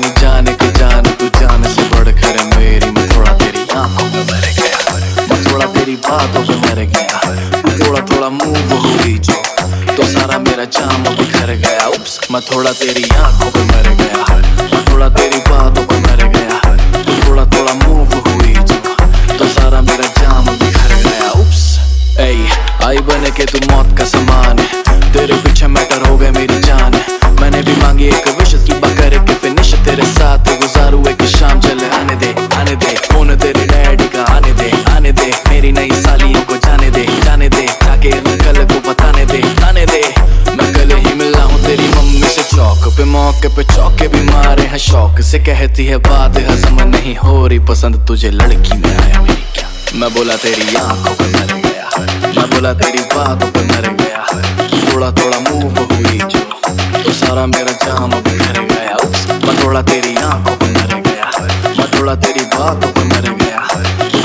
नहीं जाने के जान, तू जान से बढ़कर मेरी तो मैं थोड़ा तेरी आँखों में मर गया। थोड़ा तेरी बातों में मर गया। थोड़ा थोड़ा मूव हुई जो तो सारा मेरा जाम बिखर गया। उप्स मैं थोड़ा तेरी आँखों में मर गया। थोड़ा तेरी बातों में मर गया। थोड़ा थोड़ा मूव हुई जो तो सारा मेरा जाम बिखर गया। उप्स ऐ आई बने के तू मौत का सामान है। तेरे दे, फ़ोन तेरे डैडी का आने दे आने दे, मेरी नई सालियों को जाने दे जाने दे जाके कल को बताने दे, आने दे। मैं कल ही मिला हूँ तेरी मम्मी से चौक पे, मौके पे चौके भी मारे हैं, शौक से कहती है बात हजम नहीं हो रही पसंद तुझे, लड़की में आया मेरी क्या? मैं बोला तेरी आँखों पे मर गया, मैं बोला तेरी बातों पे मर गया, थोड़ा थोड़ा मूव हुई जो तो सारा मेरा जाम बिखर गया मैं थोड़ा तेरी आँखों पे थोड़ा तेरी बात पे मर गया।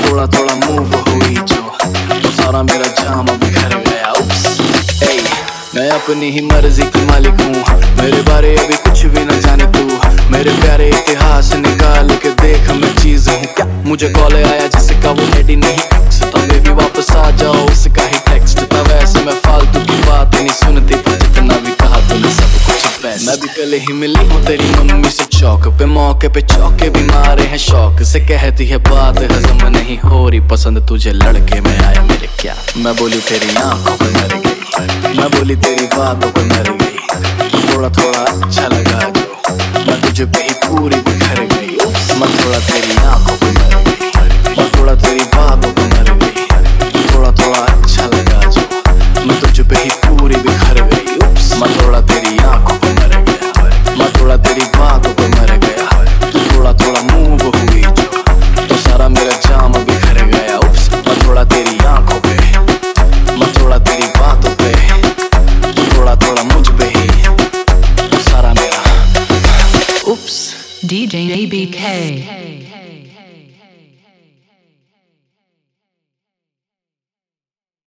थोड़ा थोड़ा मूव हुई जो। तो सारा मेरा जाम बिखर गया। उप्स, ए मैं अपनी ही मर्ज़ी की मालिक हूँ। मेरे बारे अभी कुछ भी न जाने तू। मेरे प्यारे इतिहास निकाल के देख मैं चीज़ हूँ। मुझे कॉल आया जिसका वो रेडी नहीं। बेस्ट कल ही मिली हूँ तेरी मम्मी से चौक पे। मौके पे चौके भी मारे हैं शौक से। कहती है बात, हजम नहीं हो रही। पसंद तुझे लड़के में आए मेरे क्या? मैं बोली तेरी आँखों पे मर गई। मैं बोली तेरी बातों पे मर गई। थोड़ा थोड़ा अच्छा लगा जो। मैं तुझे पूरी a b k.